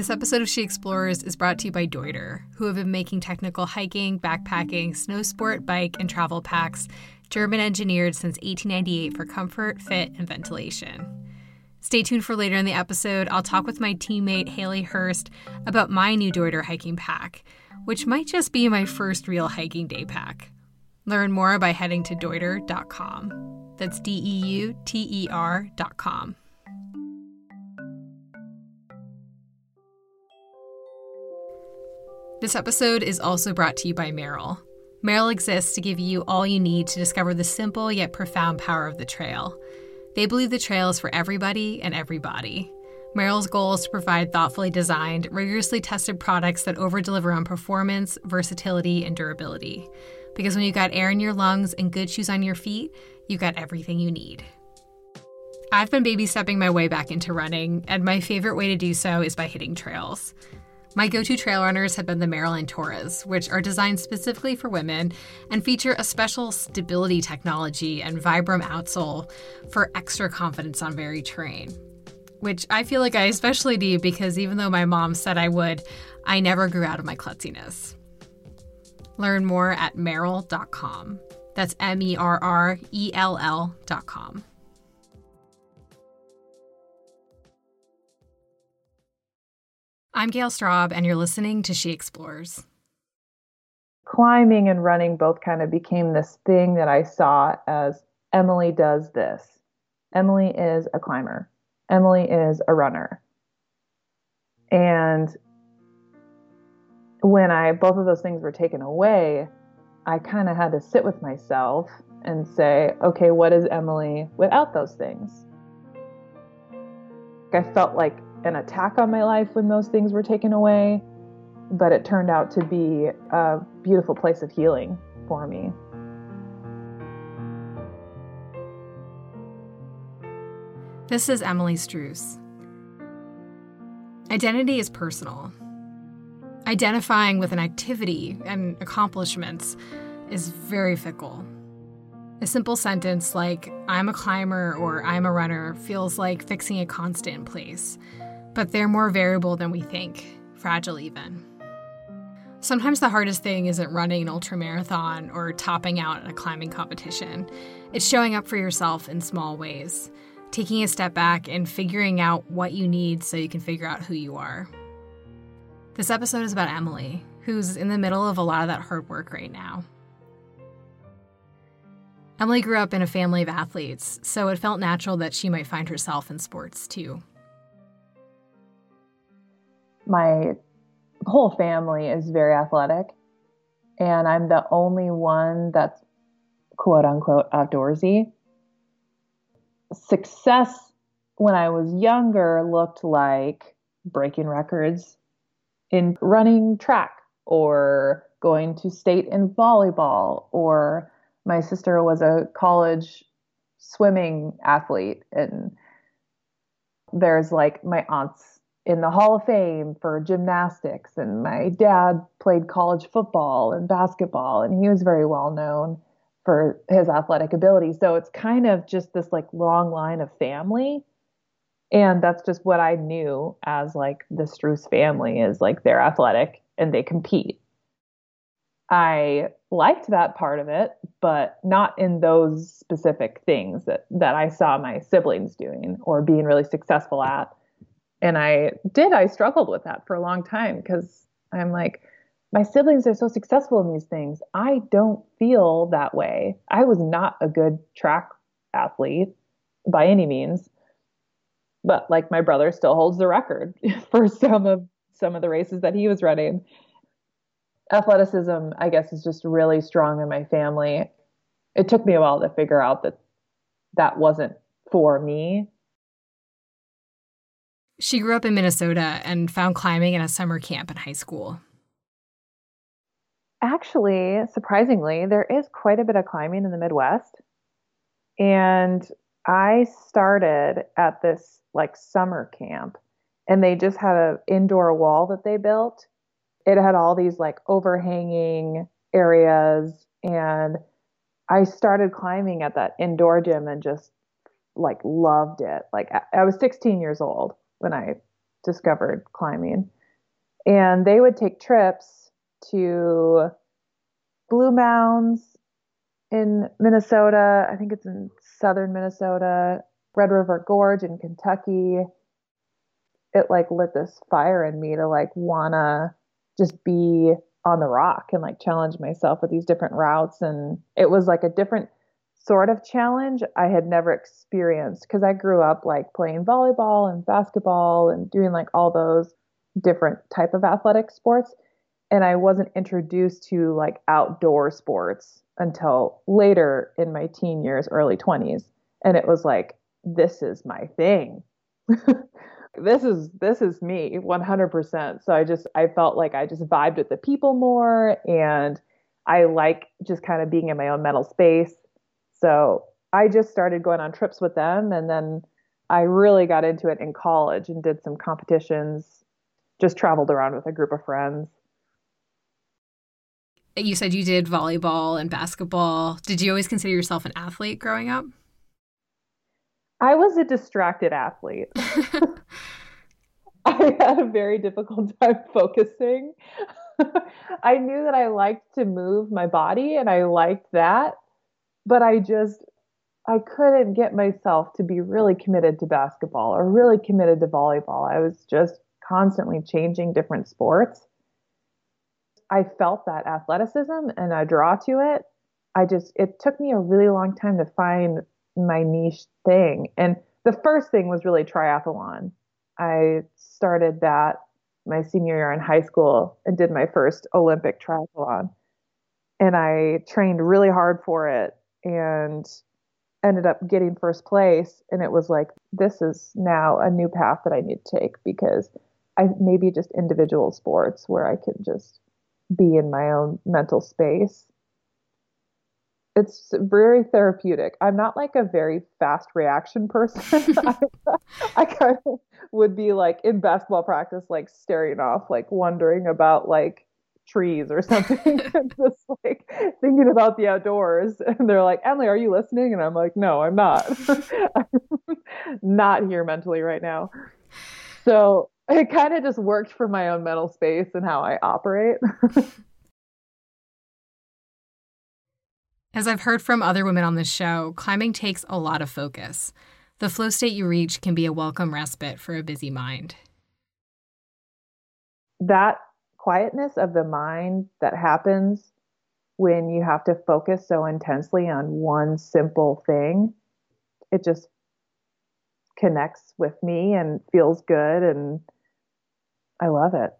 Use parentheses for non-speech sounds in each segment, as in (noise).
This episode of She Explores is brought to you by Deuter, who have been making technical hiking, backpacking, snow sport, bike, and travel packs German engineered since 1898 for comfort, fit, and ventilation. Stay tuned for later in the episode. I'll talk with my teammate Haley Hurst about my new Deuter hiking pack, which might just be my first real hiking day pack. Learn more by heading to deuter.com. That's D E U T E R.com. This episode is also brought to you by Merrell. Merrell exists to give you all you need to discover the simple yet profound power of the trail. They believe the trail is for everybody and everybody. Merrell's goal is to provide thoughtfully designed, rigorously tested products that overdeliver on performance, versatility, and durability. Because when you've got air in your lungs and good shoes on your feet, you've got everything you need. I've been baby stepping my way back into running, and my favorite way to do so is by hitting trails. My go to trail runners have been the Merrell Antoras, which are designed specifically for women and feature a special stability technology and Vibram outsole for extra confidence on varied terrain. Which I feel like I especially need because even though my mom said I would, I never grew out of my klutziness. Learn more at merrell.com. That's M E R R E L L.com. I'm Gale Straub, and you're listening to She Explores. Climbing and running both kind of became this thing that I saw as Emily does this. Emily is a climber. Emily is a runner. And when I both of those things were taken away, I kind of had to sit with myself and say, okay, what is Emily without those things? I felt like an attack on my life when those things were taken away, but it turned out to be a beautiful place of healing for me. This is Emily Struess. Identity is personal. Identifying with an activity and accomplishments is very fickle. A simple sentence like, I'm a climber or I'm a runner, feels like fixing a constant in place but they're more variable than we think, fragile even. Sometimes the hardest thing isn't running an ultra marathon or topping out at a climbing competition. It's showing up for yourself in small ways, taking a step back and figuring out what you need so you can figure out who you are. This episode is about Emily, who's in the middle of a lot of that hard work right now. Emily grew up in a family of athletes, so it felt natural that she might find herself in sports too my whole family is very athletic, and I'm the only one that's quote unquote outdoorsy. Success when I was younger looked like breaking records in running track or going to state in volleyball or my sister was a college swimming athlete and there's like my aunt's in the Hall of Fame for gymnastics, and my dad played college football and basketball, and he was very well known for his athletic ability. So it's kind of just this like long line of family. And that's just what I knew as like the Struess family is like they're athletic and they compete. I liked that part of it, but not in those specific things that, that I saw my siblings doing or being really successful at and I did, I struggled with that for a long time because I'm like, my siblings are so successful in these things. I don't feel that way. I was not a good track athlete by any means. But like my brother still holds the record (laughs) for some of some of the races that he was running. Athleticism, I guess, is just really strong in my family. It took me a while to figure out that that wasn't for me she grew up in Minnesota and found climbing in a summer camp in high school. Actually, surprisingly, there is quite a bit of climbing in the Midwest. And I started at this like summer camp and they just had an indoor wall that they built. It had all these like overhanging areas and I started climbing at that indoor gym and just like loved it. Like I was 16 years old when I discovered climbing. And they would take trips to Blue Mounds in Minnesota. I think it's in southern Minnesota, Red River Gorge in Kentucky. It like lit this fire in me to like wanna just be on the rock and like challenge myself with these different routes. And it was like a different sort of challenge I had never experienced because I grew up like playing volleyball and basketball and doing like all those different type of athletic sports and I wasn't introduced to like outdoor sports until later in my teen years, early 20s. And it was like, this is my thing. (laughs) this is this is me 100%. So I just I felt like I just vibed with the people more and I like just kind of being in my own mental space. So I just started going on trips with them and then I really got into it in college and did some competitions, just traveled around with a group of friends you said you did volleyball and basketball. Did you always consider yourself an athlete growing up? I was a distracted athlete. (laughs) (laughs) I had a very difficult (laughs) time focusing. I knew that I liked to move my body and I liked that, but I just I couldn't get myself to be really committed to basketball or really committed to volleyball. I was just constantly changing different sports. I felt that athleticism and a draw to it. I just, it took me a really long time to find my niche thing. And the first thing was really triathlon. I started that my senior year in high school and did my first Olympic triathlon. And I trained really hard for it and ended up getting first place. And it was like, this is now a new path that I need to take because I maybe just individual sports where I can just be in my own mental space. It's very therapeutic. I'm not like a very fast reaction person. (laughs) I, I kind of would be like in basketball practice, like staring off, like wondering about like trees or (laughs) something, (laughs) just like thinking about the outdoors. (laughs) And they're like, Emily, are you listening? And I'm like, no, I'm not. I'm not here mentally right now. So it kind of just worked for my own mental space and how I operate. As I've heard from other women on this show, climbing takes a lot of focus. The flow state you reach can be a welcome respite for a busy mind. That quietness of the mind that happens when you have to focus so intensely on one simple thing, it just connects with me and feels good and I love it.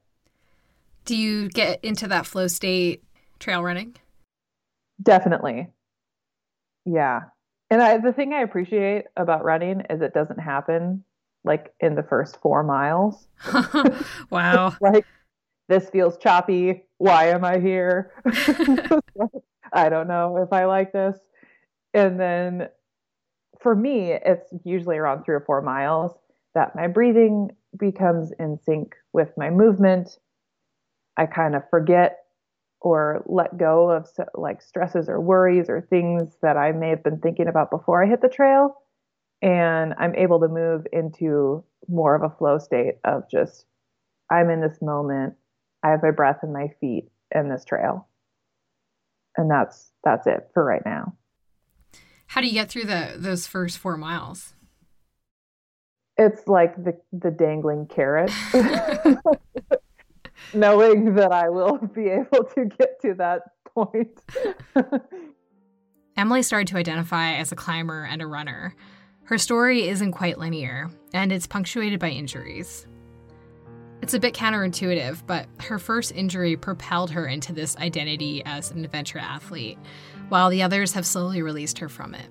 Do you get into that flow state trail running? Definitely. Yeah. And I, the thing I appreciate about running is it doesn't happen like in the first four miles. (laughs) wow. (laughs) like, this feels choppy. Why am I here? (laughs) I don't know if I like this. And then for me, it's usually around three or four miles that my breathing becomes in sync with my movement. I kind of forget or let go of like stresses or worries or things that I may have been thinking about before I hit the trail. And I'm able to move into more of a flow state of just, I'm in this moment. I have my breath and my feet in this trail. And that's, that's it for right now. How do you get through the, those first four miles? it's like the the dangling carrot (laughs) (laughs) knowing that I will be able to get to that point. Emily started to identify as a climber and a runner. Her story isn't quite linear, and it's punctuated by injuries. It's a bit counterintuitive, but her first injury propelled her into this identity as an adventure athlete, while the others have slowly released her from it.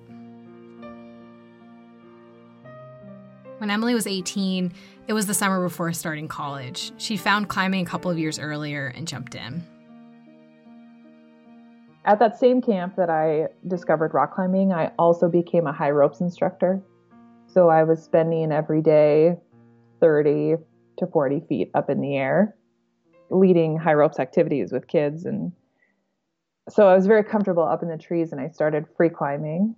When Emily was 18, it was the summer before starting college. She found climbing a couple of years earlier and jumped in. At that same camp that I discovered rock climbing, I also became a high ropes instructor. So I was spending every day 30 to 40 feet up in the air, leading high ropes activities with kids. And so I was very comfortable up in the trees and I started free climbing.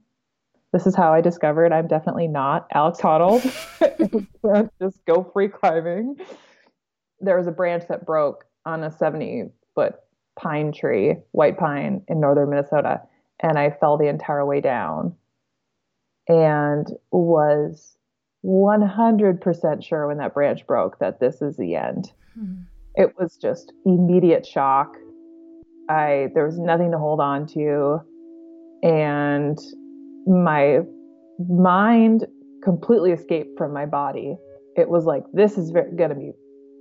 this is how I discovered I'm definitely not Alex Honnold. (laughs) (laughs) just go free climbing. There was a branch that broke on a 70 foot pine tree, white pine in northern Minnesota, and I fell the entire way down and was 100% sure when that branch broke that this is the end. Hmm. It was just immediate shock. I there was nothing to hold on to and my mind completely escaped from my body. It was like this is going to be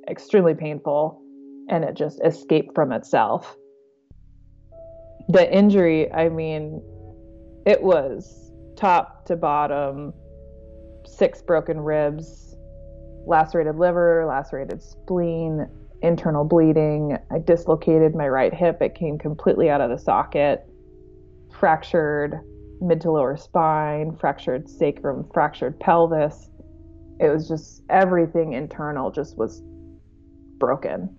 extremely painful and it just escaped from itself. The injury, I mean, it was top to bottom, six broken ribs, lacerated liver, lacerated spleen, internal bleeding. I dislocated my right hip. It came completely out of the socket, fractured mid to lower spine, fractured sacrum, fractured pelvis. It was just everything internal just was broken.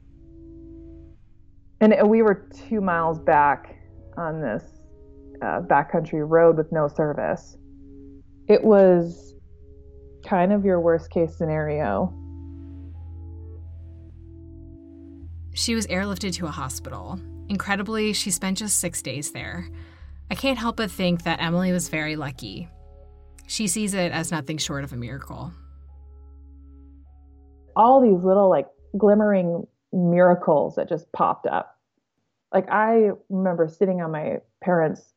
And we were two miles back on this uh, backcountry road with no service. It was kind of your worst case scenario. She was airlifted to a hospital. Incredibly, she spent just six days there. I can't help but think that Emily was very lucky. She sees it as nothing short of a miracle. All these little, like, glimmering miracles that just popped up. Like, I remember sitting on my parents'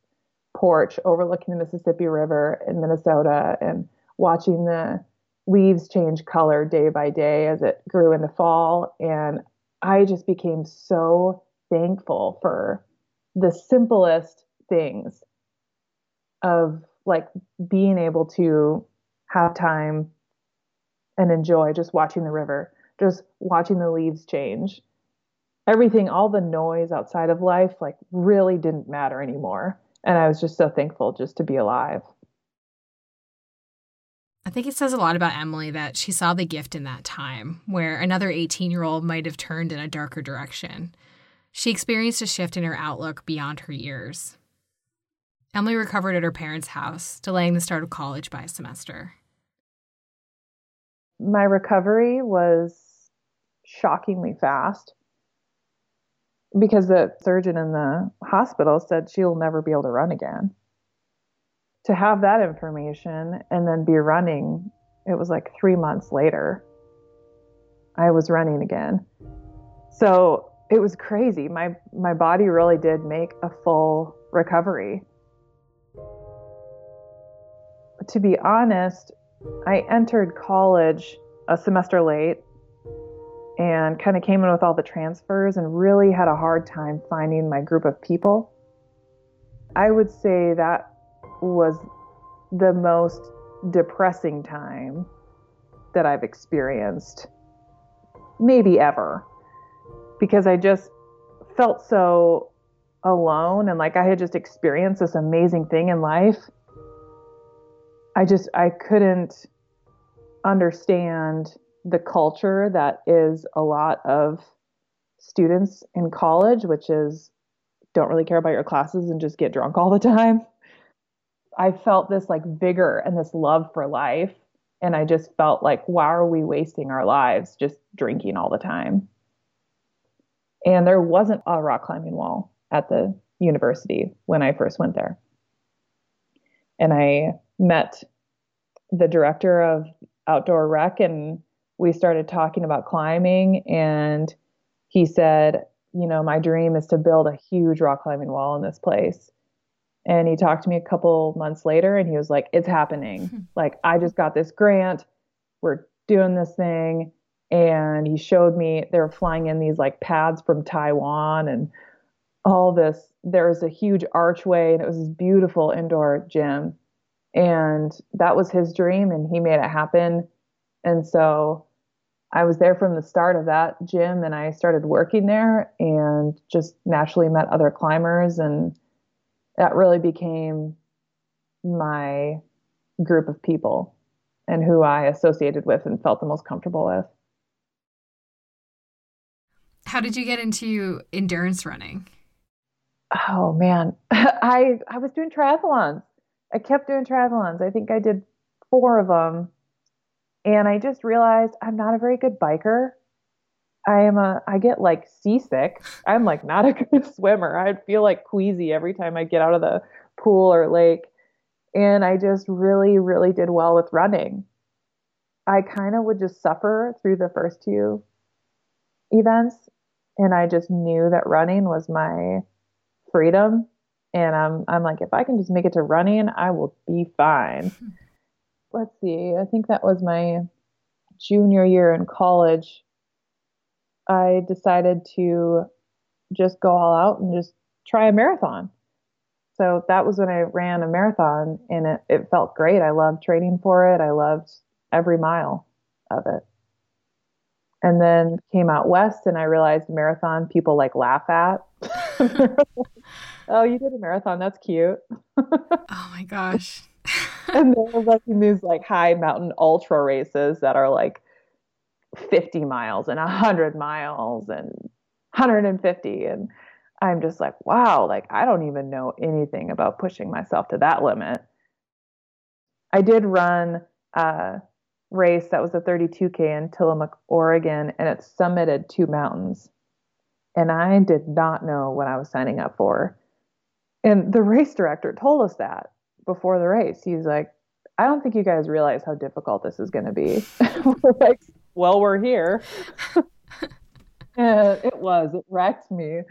porch overlooking the Mississippi River in Minnesota and watching the leaves change color day by day as it grew into fall. And I just became so thankful for the simplest things of like being able to have time and enjoy just watching the river, just watching the leaves change. Everything, all the noise outside of life, like really didn't matter anymore. And I was just so thankful just to be alive. I think it says a lot about Emily that she saw the gift in that time where another 18 year old might have turned in a darker direction. She experienced a shift in her outlook beyond her years. Emily recovered at her parents' house, delaying the start of college by a semester. My recovery was shockingly fast because the surgeon in the hospital said she'll never be able to run again. To have that information and then be running, it was like three months later, I was running again. So it was crazy. My my body really did make a full recovery to be honest, I entered college a semester late and kind of came in with all the transfers and really had a hard time finding my group of people. I would say that was the most depressing time that I've experienced, maybe ever, because I just felt so alone and like I had just experienced this amazing thing in life I just I couldn't understand the culture that is a lot of students in college, which is don't really care about your classes and just get drunk all the time. I felt this like vigor and this love for life. And I just felt like, why are we wasting our lives just drinking all the time? And there wasn't a rock climbing wall at the university when I first went there. And I met the director of outdoor rec and we started talking about climbing and he said you know my dream is to build a huge rock climbing wall in this place and he talked to me a couple months later and he was like it's happening hmm. like i just got this grant we're doing this thing and he showed me they were flying in these like pads from taiwan and all this there was a huge archway and it was this beautiful indoor gym and that was his dream, and he made it happen. And so I was there from the start of that gym, and I started working there and just naturally met other climbers. And that really became my group of people and who I associated with and felt the most comfortable with. How did you get into endurance running? Oh man, (laughs) I I was doing triathlons I kept doing triathlons. I think I did four of them. And I just realized I'm not a very good biker. I am a I get like seasick. I'm like not a (laughs) good swimmer. I feel like queasy every time I get out of the pool or lake. And I just really, really did well with running. I kind of would just suffer through the first two events. And I just knew that running was my freedom. And I'm, I'm like, if I can just make it to running, I will be fine. (laughs) Let's see. I think that was my junior year in college. I decided to just go all out and just try a marathon. So that was when I ran a marathon and it, it felt great. I loved training for it. I loved every mile of it. And then came out west and I realized marathon people like laugh at. (laughs) oh, you did a marathon. That's cute. (laughs) oh my gosh. and then like these like high mountain ultra races that are like 50 miles and 100 miles and 150 and I'm just like, wow, like I don't even know anything about pushing myself to that limit. I did run a race that was a 32K in Tillamook, Oregon, and it summited two mountains. And I did not know what I was signing up for. And the race director told us that before the race. He's like, I don't think you guys realize how difficult this is going to be. (laughs) like, well, we're here. (laughs) and it was, it wrecked me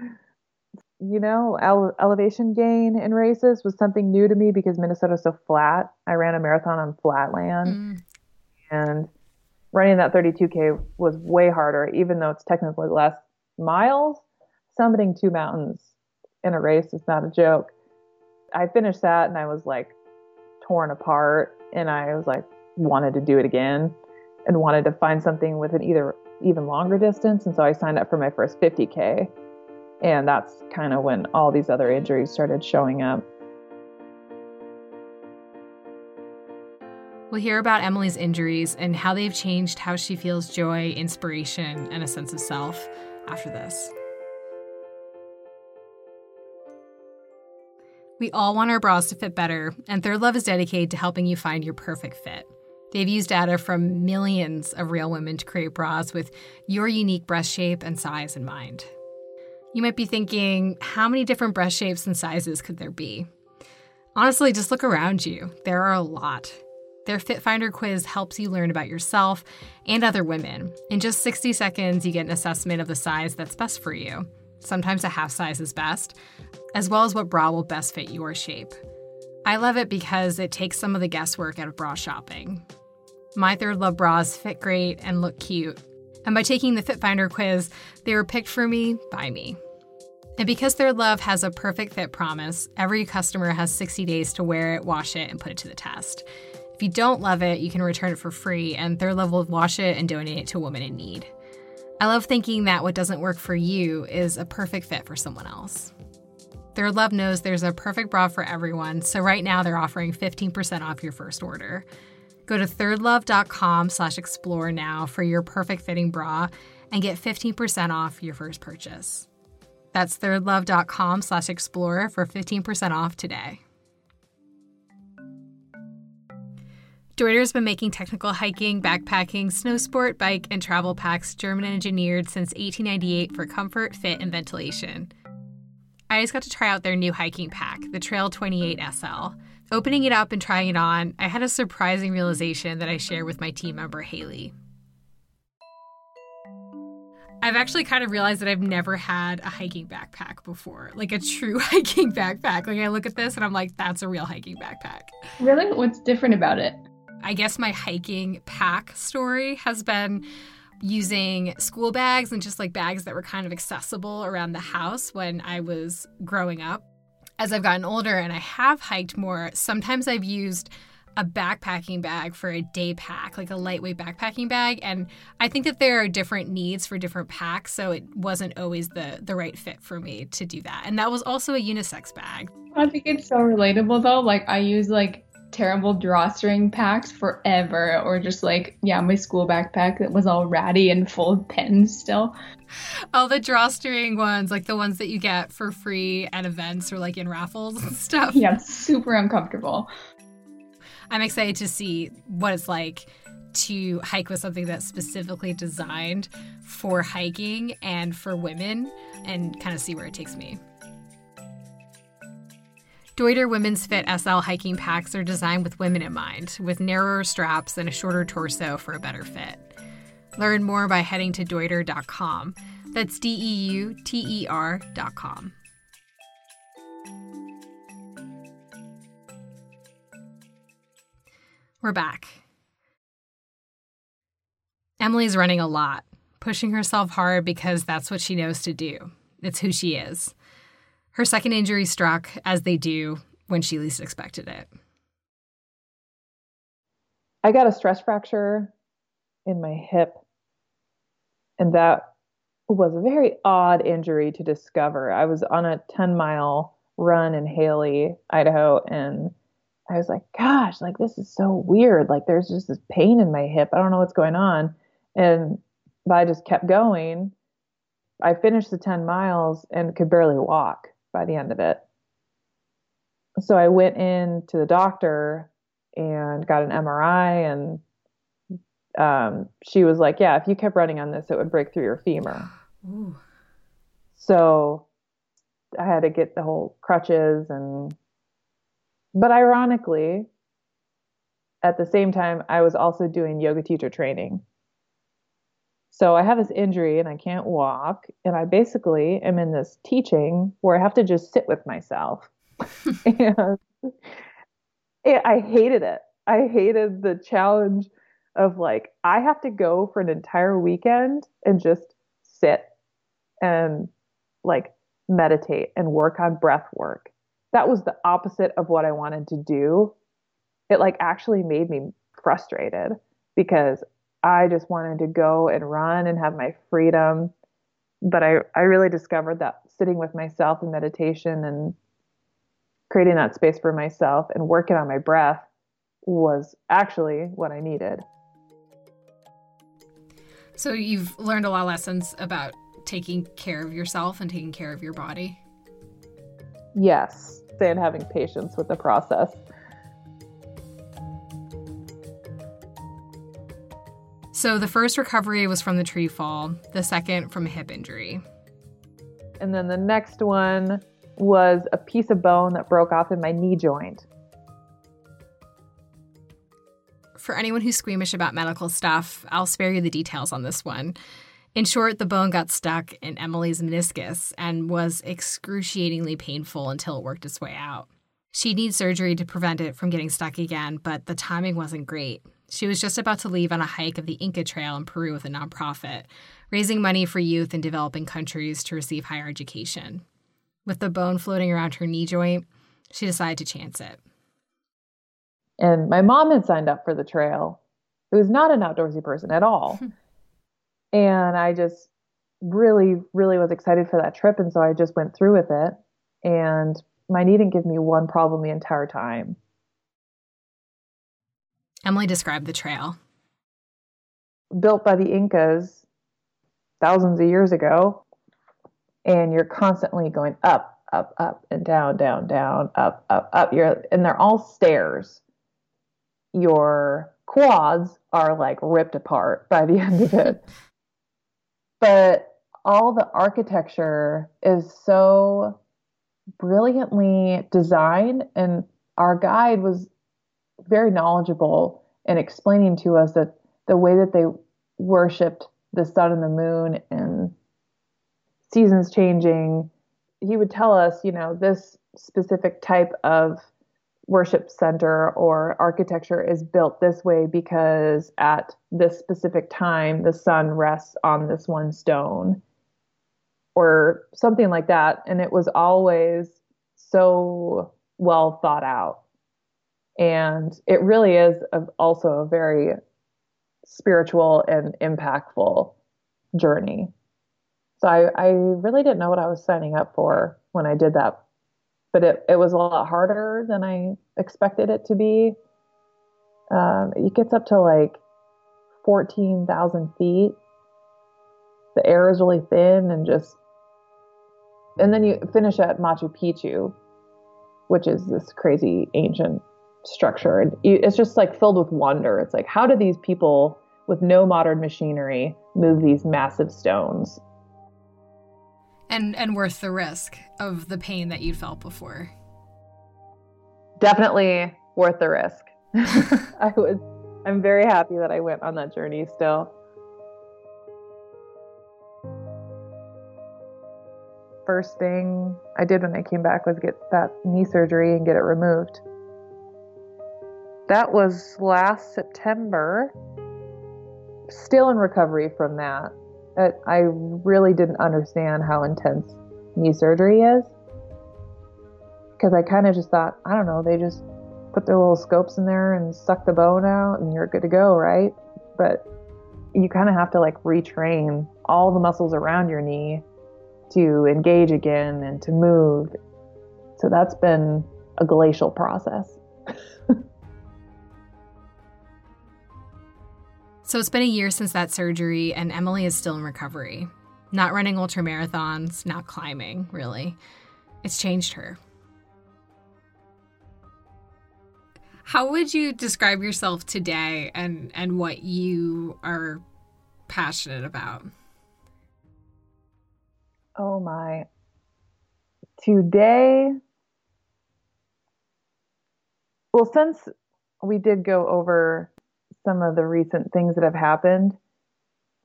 you know, ele- elevation gain in races was something new to me because Minnesota's so flat. I ran a marathon on flat land, mm. and running that 32k was way harder, even though it's technically less miles. Summiting two mountains in a race is not a joke. I finished that and I was like torn apart, and I was like wanted to do it again, and wanted to find something with an either even longer distance, and so I signed up for my first 50k and that's kind of when all these other injuries started showing up. We'll hear about Emily's injuries and how they've changed how she feels joy, inspiration, and a sense of self after this. We all want our bras to fit better, and Third Love is dedicated to helping you find your perfect fit. They've used data from millions of real women to create bras with your unique breast shape and size in mind. You might be thinking, how many different breast shapes and sizes could there be? Honestly, just look around you. There are a lot. Their Fit Finder quiz helps you learn about yourself and other women. In just 60 seconds, you get an assessment of the size that's best for you. Sometimes a half size is best, as well as what bra will best fit your shape. I love it because it takes some of the guesswork out of bra shopping. My Third Love bras fit great and look cute. And by taking the Fit Finder quiz, they were picked for me by me. And because Third Love has a perfect fit promise, every customer has 60 days to wear it, wash it, and put it to the test. If you don't love it, you can return it for free, and Third Love will wash it and donate it to a woman in need. I love thinking that what doesn't work for you is a perfect fit for someone else. Third Love knows there's a perfect bra for everyone, so right now they're offering 15% off your first order. Go to thirdlove.com slash explore now for your perfect fitting bra and get 15% off your first purchase. That's thirdlove.com slash explore for 15% off today. Deuter's been making technical hiking, backpacking, snow sport, bike, and travel packs German engineered since 1898 for comfort, fit, and ventilation. I just got to try out their new hiking pack, the Trail 28 SL. Opening it up and trying it on, I had a surprising realization that I share with my team member, Haley. I've actually kind of realized that I've never had a hiking backpack before, like a true (laughs) hiking backpack. Like I look at this and I'm like, that's a real hiking backpack. Really? What's different about it? I guess my hiking pack story has been using school bags and just like bags that were kind of accessible around the house when I was growing up. As I've gotten older and I have hiked more, sometimes I've used a backpacking bag for a day pack, like a lightweight backpacking bag. And I think that there are different needs for different packs, so it wasn't always the the right fit for me to do that. And that was also a unisex bag. I think it's so relatable though. Like I use like terrible drawstring packs forever, or just like, yeah, my school backpack that was all ratty and full of pens still. All the drawstring ones, like the ones that you get for free at events or like in raffles and stuff. Yeah, super uncomfortable. I'm excited to see what it's like to hike with something that's specifically designed for hiking and for women and kind of see where it takes me. Deuter Women's Fit SL hiking packs are designed with women in mind, with narrower straps and a shorter torso for a better fit. Learn more by heading to deuter.com. That's D E U T E R.com. We're back. Emily's running a lot, pushing herself hard because that's what she knows to do. It's who she is. Her second injury struck, as they do, when she least expected it. I got a stress fracture in my hip, and that was a very odd injury to discover. I was on a 10 mile run in Hailey, Idaho, and I was like, gosh, like this is so weird. Like there's just this pain in my hip. I don't know what's going on. And but I just kept going. I finished the 10 miles and could barely walk by the end of it. So I went in to the doctor and got an MRI and um, she was like, "Yeah, if you kept running on this, it would break through your femur." Ooh. So I had to get the whole crutches and but ironically at the same time I was also doing yoga teacher training. So I have this injury and I can't walk. And I basically am in this teaching where I have to just sit with myself. (laughs) and I hated it. I hated the challenge of like, I have to go for an entire weekend and just sit and like meditate and work on breath work. That was the opposite of what I wanted to do. It like actually made me frustrated because I just wanted to go and run and have my freedom. But I, I really discovered that sitting with myself in meditation and creating that space for myself and working on my breath was actually what I needed. So you've learned a lot of lessons about taking care of yourself and taking care of your body. Yes, and having patience with the process. So the first recovery was from the tree fall, the second from a hip injury. And then the next one was a piece of bone that broke off in my knee joint. For anyone who's squeamish about medical stuff, I'll spare you the details on this one. In short, the bone got stuck in Emily's meniscus and was excruciatingly painful until it worked its way out. She'd need surgery to prevent it from getting stuck again, but the timing wasn't great. She was just about to leave on a hike of the Inca Trail in Peru with a nonprofit, raising money for youth in developing countries to receive higher education. With the bone floating around her knee joint, she decided to chance it. And my mom had signed up for the trail, who is not an outdoorsy person at all. (laughs) and I just really, really was excited for that trip. And so I just went through with it. And my knee didn't give me one problem the entire time. Emily described the trail. Built by the Incas thousands of years ago, and you're constantly going up, up, up, and down, down, down, up, up, up. You're and they're all stairs. Your quads are like ripped apart by the (laughs) end of it. but all the architecture is so brilliantly designed and our guide was very knowledgeable in explaining to us that the way that they worshipped the sun and the moon and seasons changing, he would tell us, you know, this specific type of worship center or architecture is built this way because at this specific time the sun rests on this one stone or something like that. And it was always so well thought out and it really is a, also a very spiritual and impactful journey. So I, I really didn't know what I was signing up for when I did that but it, it was a lot harder than I expected it to be. Um, it gets up to like 14,000 feet. The air is really thin and just, and then you finish at Machu Picchu, which is this crazy ancient structure. It's just like filled with wonder. It's like, how do these people with no modern machinery move these massive stones? And, and worth the risk of the pain that you felt before. Definitely worth the risk. (laughs) I was I'm very happy that I went on that journey still. First thing I did when I came back was get that knee surgery and get it removed. That was last September. Still in recovery from that. I really didn't understand how intense knee surgery is. Because I kind of just thought, I don't know, they just put their little scopes in there and suck the bone out and you're good to go, right? But you kind of have to like retrain all the muscles around your knee to engage again and to move. So that's been a glacial process. (laughs) so it's been a year since that surgery, and Emily is still in recovery. Not running ultra marathons, not climbing, really. It's changed her. How would you describe yourself today and and what you are passionate about? Oh my. Today well since we did go over some of the recent things that have happened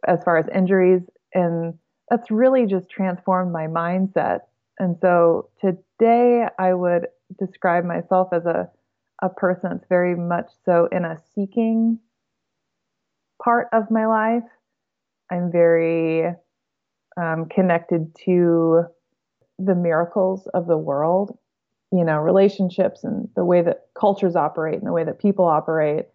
as far as injuries and that's really just transformed my mindset. And so today I would describe myself as a a person that's very much so in a seeking part of my life. I'm very um, connected to the miracles of the world, you know, relationships and the way that cultures operate and the way that people operate.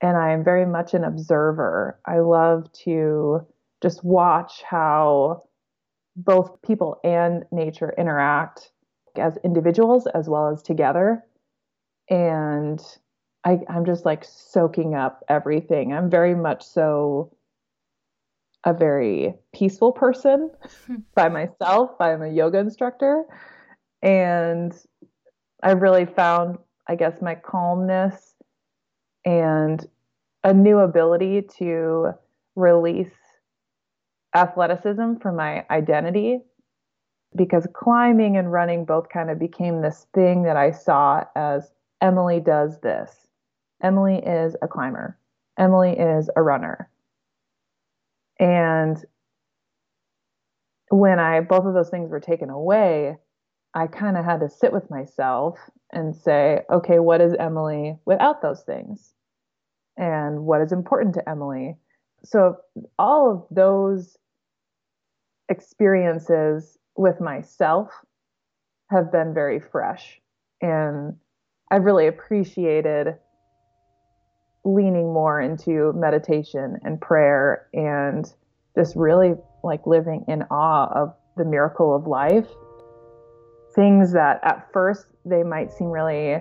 And I am very much an observer. I love to just watch how both people and nature interact as individuals as well as together and I, I'm just like soaking up everything. I'm very much so a very peaceful person (laughs) by myself. I'm a yoga instructor. And I really found, I guess, my calmness and a new ability to release athleticism from my identity because climbing and running both kind of became this thing that I saw as Emily does this. Emily is a climber. Emily is a runner. And when I both of those things were taken away, I kind of had to sit with myself and say, okay, what is Emily without those things? And what is important to Emily? So all of those experiences with myself have been very fresh and I've really appreciated leaning more into meditation and prayer and just really like living in awe of the miracle of life. Things that at first they might seem really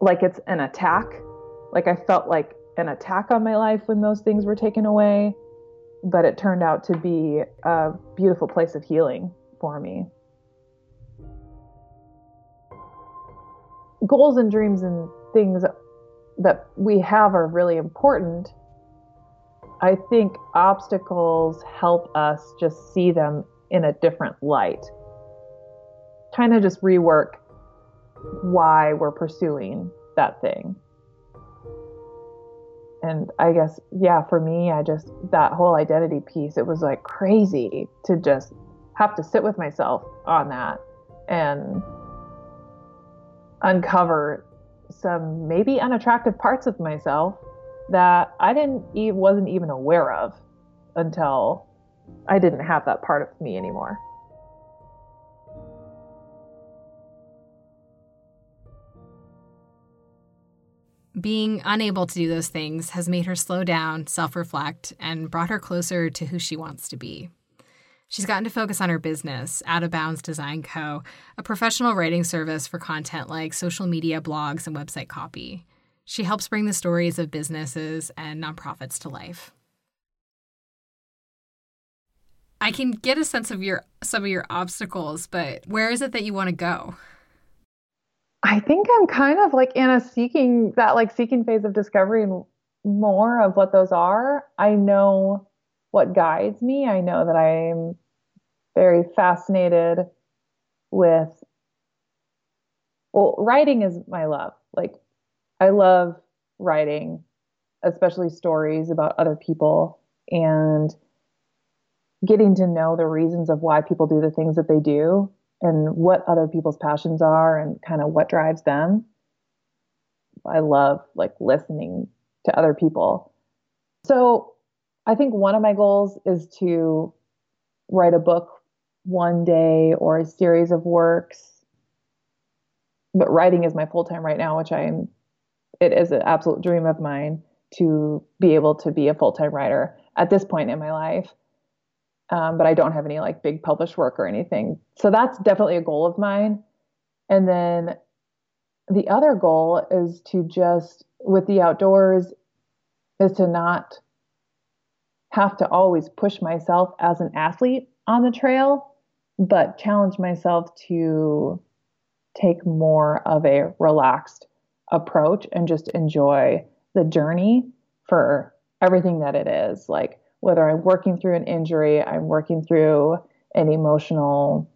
like it's an attack. Like I felt like an attack on my life when those things were taken away, but it turned out to be a beautiful place of healing for me. goals and dreams and things that we have are really important. I think obstacles help us just see them in a different light. Kind of just rework why we're pursuing that thing. And I guess, yeah, for me, I just, that whole identity piece, it was like crazy to just have to sit with myself on that and uncover some maybe unattractive parts of myself that I didn't even wasn't even aware of until I didn't have that part of me anymore. Being unable to do those things has made her slow down, self reflect, and brought her closer to who she wants to be. She's gotten to focus on her business, Out of Bounds Design Co., a professional writing service for content like social media, blogs, and website copy. She helps bring the stories of businesses and nonprofits to life. I can get a sense of your some of your obstacles, but where is it that you want to go? I think I'm kind of like in a seeking that like seeking phase of discovery and more of what those are. I know what guides me. I know that I'm very fascinated with well, writing is my love. Like I love writing, especially stories about other people and getting to know the reasons of why people do the things that they do and what other people's passions are and kind of what drives them. I love like listening to other people. So I think one of my goals is to write a book one day or a series of works. But writing is my full time right now, which I'm, it is an absolute dream of mine to be able to be a full time writer at this point in my life. Um, but I don't have any like big published work or anything. So that's definitely a goal of mine. And then the other goal is to just, with the outdoors, is to not have to always push myself as an athlete on the trail, but challenge myself to take more of a relaxed approach and just enjoy the journey for everything that it is. Like whether I'm working through an injury, I'm working through an emotional,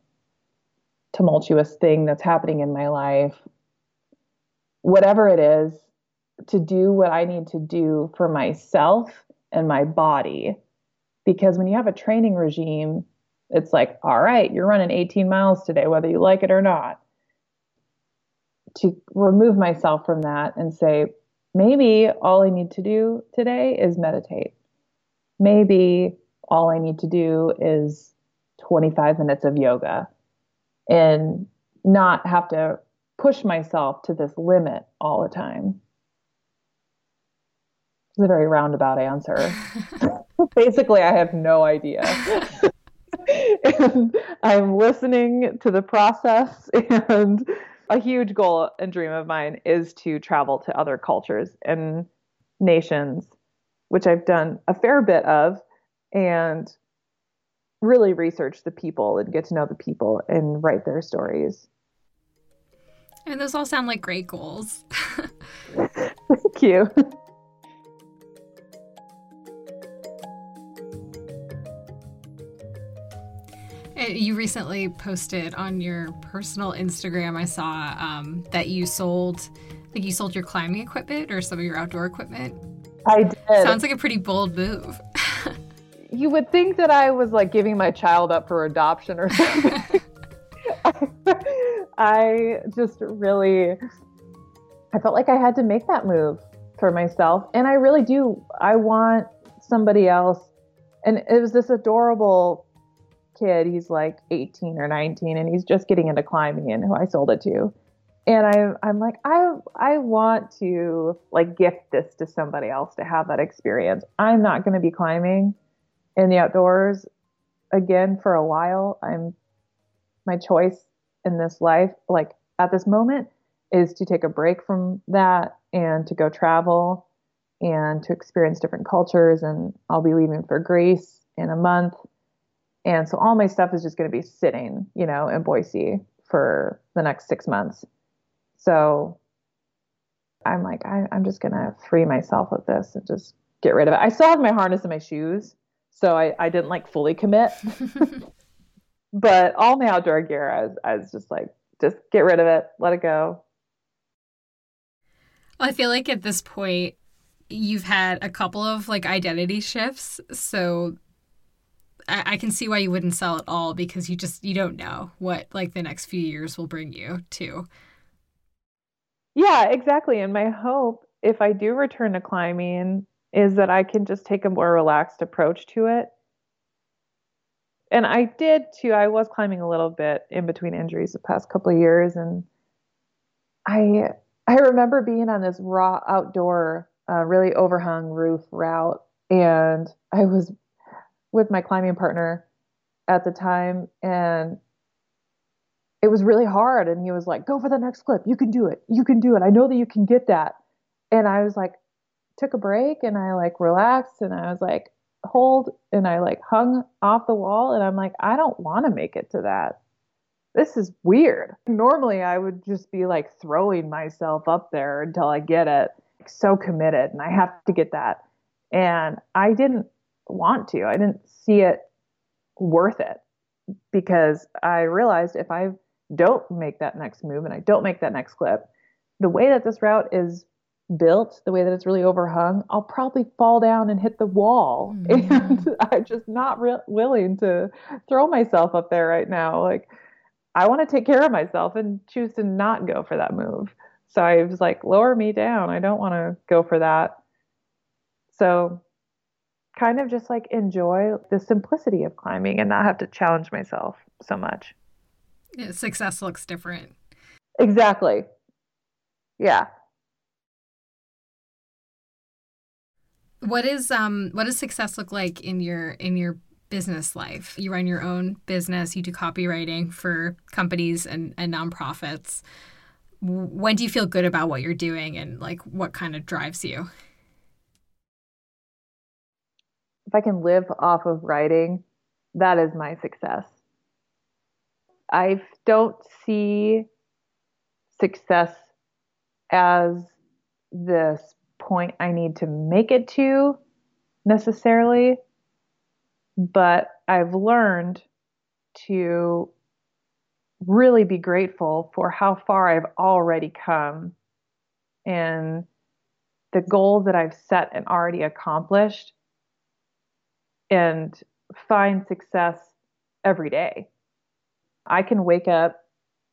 tumultuous thing that's happening in my life, whatever it is, to do what I need to do for myself and my body. Because when you have a training regime, it's like, all right, you're running 18 miles today, whether you like it or not. To remove myself from that and say, maybe all I need to do today is meditate. Maybe all I need to do is 25 minutes of yoga and not have to push myself to this limit all the time. It's a very roundabout answer. (laughs) Basically, I have no idea. (laughs) and I'm listening to the process and a huge goal and dream of mine is to travel to other cultures and nations, which I've done a fair bit of and really research the people and get to know the people and write their stories. And those all sound like great goals. (laughs) Thank you. (laughs) You recently posted on your personal Instagram. I saw um, that you sold, like you sold your climbing equipment or some of your outdoor equipment. I did. Sounds like a pretty bold move. (laughs) you would think that I was like giving my child up for adoption or something. (laughs) (laughs) I just really, I felt like I had to make that move for myself, and I really do. I want somebody else, and it was this adorable kid. He's like 18 or 19 and he's just getting into climbing and who I sold it to. And I, I'm like, I, I want to like gift this to somebody else to have that experience. I'm not going to be climbing in the outdoors again for a while. I'm, my choice in this life, like at this moment, is to take a break from that and to go travel and to experience different cultures. And I'll be leaving for Greece in a month and so all my stuff is just going to be sitting, you know, in Boise for the next six months. So I'm like, I, am just going to free myself of this and just get rid of it. I still have my harness and my shoes. So I, I didn't like fully commit. (laughs) but all my outdoor gear, I was, I was just like, just get rid of it, let it go. I feel like at this point, you've had a couple of like identity shifts. So I, I can see why you wouldn't sell it all because you just you don't know what like the next few years will bring you to. Yeah, exactly. And my hope, if I do return to climbing, is that I can just take a more relaxed approach to it. And I did too. I was climbing a little bit in between injuries the past couple of years, and I I remember being on this raw outdoor, uh, really overhung roof route, and I was with my climbing partner at the time and it was really hard. And he was like go for the next clip. You can do it. You can do it. I know that you can get that. And i was like took a break and i like relaxed and i was like hold. And i like hung off the wall. And i'm like i don't want to make it to that. This is weird. Normally i would just be like throwing myself up there until i get it. So committed. And i have to get that. And i didn't want to. I didn't see it worth it. Because i realized if i don't make that next move and I don't make that next clip, the way that this route is built, the way that it's really overhung, I'll probably fall down and hit the wall. Mm-hmm. And (laughs) I'm just not re- willing to throw myself up there right now. Like, I want to take care of myself and choose to not go for that move. So I was like, lower me down. I don't want to go for that. So, kind of just like enjoy the simplicity of climbing and not have to challenge myself so much. Yeah, success looks different. Exactly. Yeah. What is um what does success look like in your in your business life? You run your own business, you do copywriting for companies and, and nonprofits. When do you feel good about what you're doing and like what kind of drives you? If I can live off of writing, that is my success. I don't see success as this point I need to make it to necessarily, but I've learned to really be grateful for how far I've already come and the goals that I've set and already accomplished and find success every day. I can wake up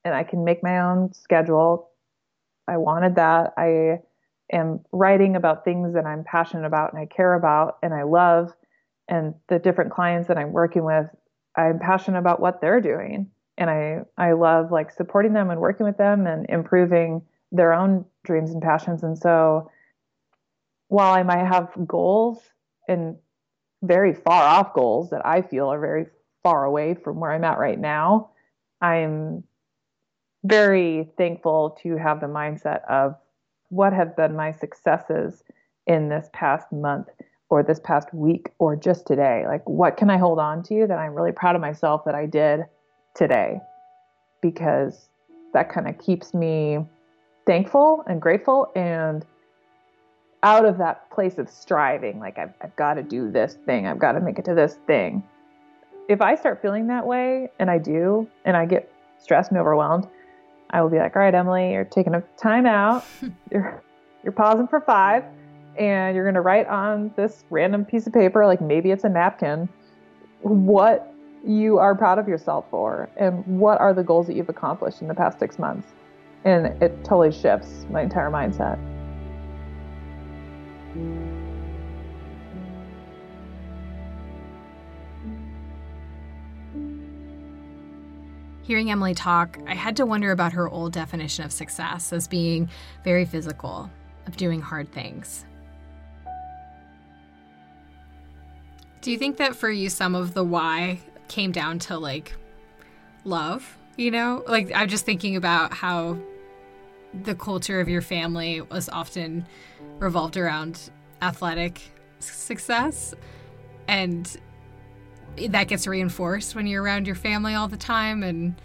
and I can make my own schedule. I wanted that. I am writing about things that I'm passionate about and I care about and I love. And the different clients that I'm working with, I'm passionate about what they're doing. And I, I love like supporting them and working with them and improving their own dreams and passions. And so while I might have goals and very far off goals that I feel are very far away from where I'm at right now, I'm very thankful to have the mindset of what have been my successes in this past month or this past week or just today. Like, what can I hold on to that I'm really proud of myself that I did today? Because that kind of keeps me thankful and grateful and out of that place of striving. Like, I've, I've got to do this thing, I've got to make it to this thing if I start feeling that way, and I do, and I get stressed and overwhelmed, I will be like, all right, Emily, you're taking a time out. (laughs) you're you're pausing for five, and you're gonna write on this random piece of paper, like maybe it's a napkin, what you are proud of yourself for, and what are the goals that you've accomplished in the past six months. And it totally shifts my entire mindset. Hearing Emily talk, I had to wonder about her old definition of success as being very physical, of doing hard things. Do you think that for you, some of the why came down to like love? You know, like I'm just thinking about how the culture of your family was often revolved around athletic success. And that gets reinforced when you're around your family all the time and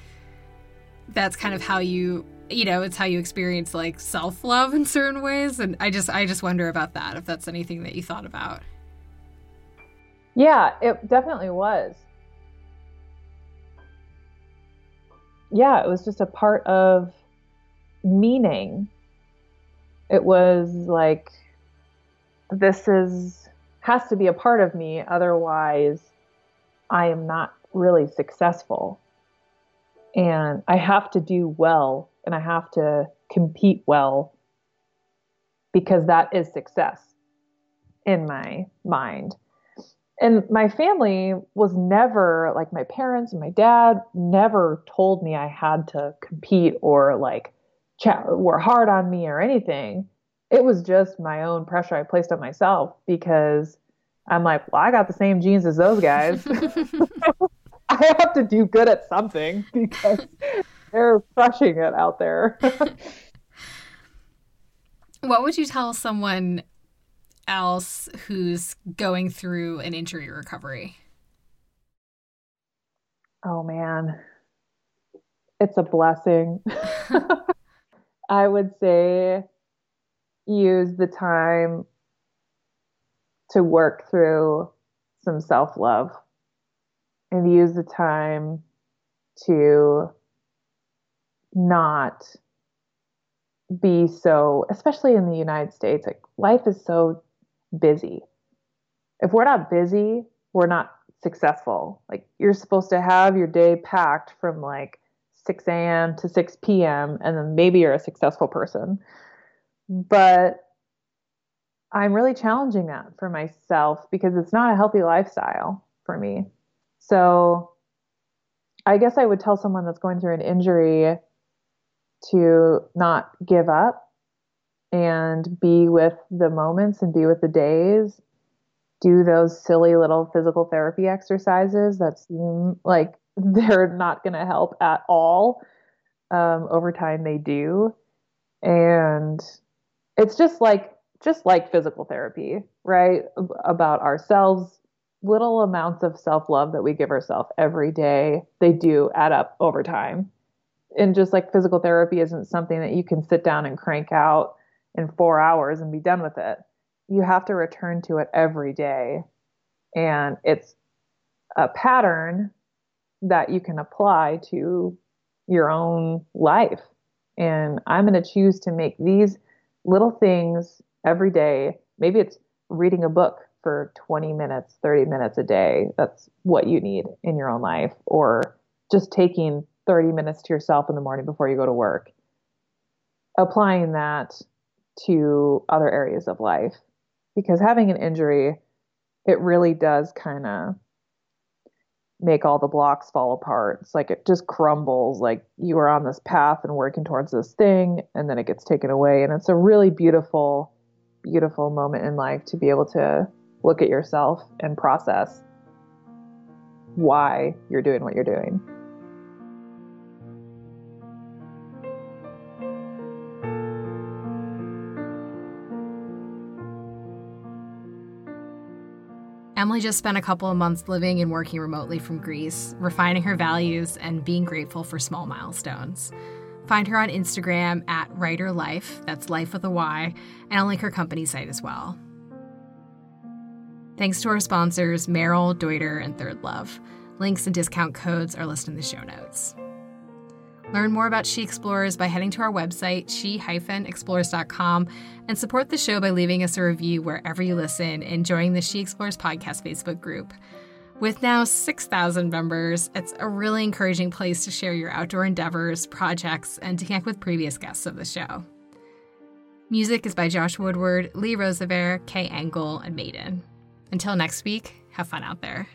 that's kind of how you you know it's how you experience like self-love in certain ways and i just i just wonder about that if that's anything that you thought about. Yeah it definitely was. Yeah it was just a part of meaning. It was like this is has to be a part of me otherwise I am not really successful. And I have to do well and I have to compete well because that is success in my mind. And my family was never like my parents and my dad never told me I had to compete or like chat, were hard on me or anything. It was just my own pressure I placed on myself because I'm like, well, I got the same genes as those guys. (laughs) (laughs) I have to do good at something (laughs) because they're crushing it out there. what would you tell someone else who's going through an injury recovery? Oh man, it's a blessing. I would say use the time to work through some self love and use the time to not be so, especially in the United States, like life is so busy. If we're not busy, we're not successful. Like you're supposed to have your day packed from like 6 a.m. to 6 p.m. and then maybe you're a successful person. But I'm really challenging that for myself because it's not a healthy lifestyle for me. So I guess I would tell someone that's going through an injury to not give up and be with the moments and be with the days. Do those silly little physical therapy exercises that seem like (laughs) they're not going to help at all. Um, over time, they do. And it's just like just like physical therapy, right? About ourselves, little amounts of self love that we give ourselves every day, they do add up over time. And just like physical therapy isn't something that you can sit down and crank out in four hours and be done with it. You have to return to it every day. And it's a pattern that you can apply to your own life. And I'm going to choose to make these little things every day. Maybe it's reading a book for 20 minutes, 30 minutes a day. That's what you need in your own life. Or just taking 30 minutes to yourself in the morning before you go to work. Applying that to other areas of life. Because having an injury, it really does kind of make all the blocks fall apart. It's like it just crumbles. Like you are on this path and working towards this thing, and then it gets taken away. And it's a really beautiful beautiful moment in life to be able to look at yourself and process why you're doing what you're doing. Emily just spent a couple of months living and working remotely from Greece, refining her values and being grateful for small milestones. Find her on Instagram at Writer Life, that's Life with a Y, and I'll link her company site as well. Thanks to our sponsors, Merrell, Deuter, and Third Love. Links and discount codes are listed in the show notes. Learn more about She Explores by heading to our website, she-explores.com, and support the show by leaving us a review wherever you listen and joining the She Explores podcast Facebook group. With now 6,000 members, it's a really encouraging place to share your outdoor endeavors, projects, and to connect with previous guests of the show. Music is by Josh Woodward, Lee Rosevere, Kay Engel, and Maiden. Until next week, have fun out there.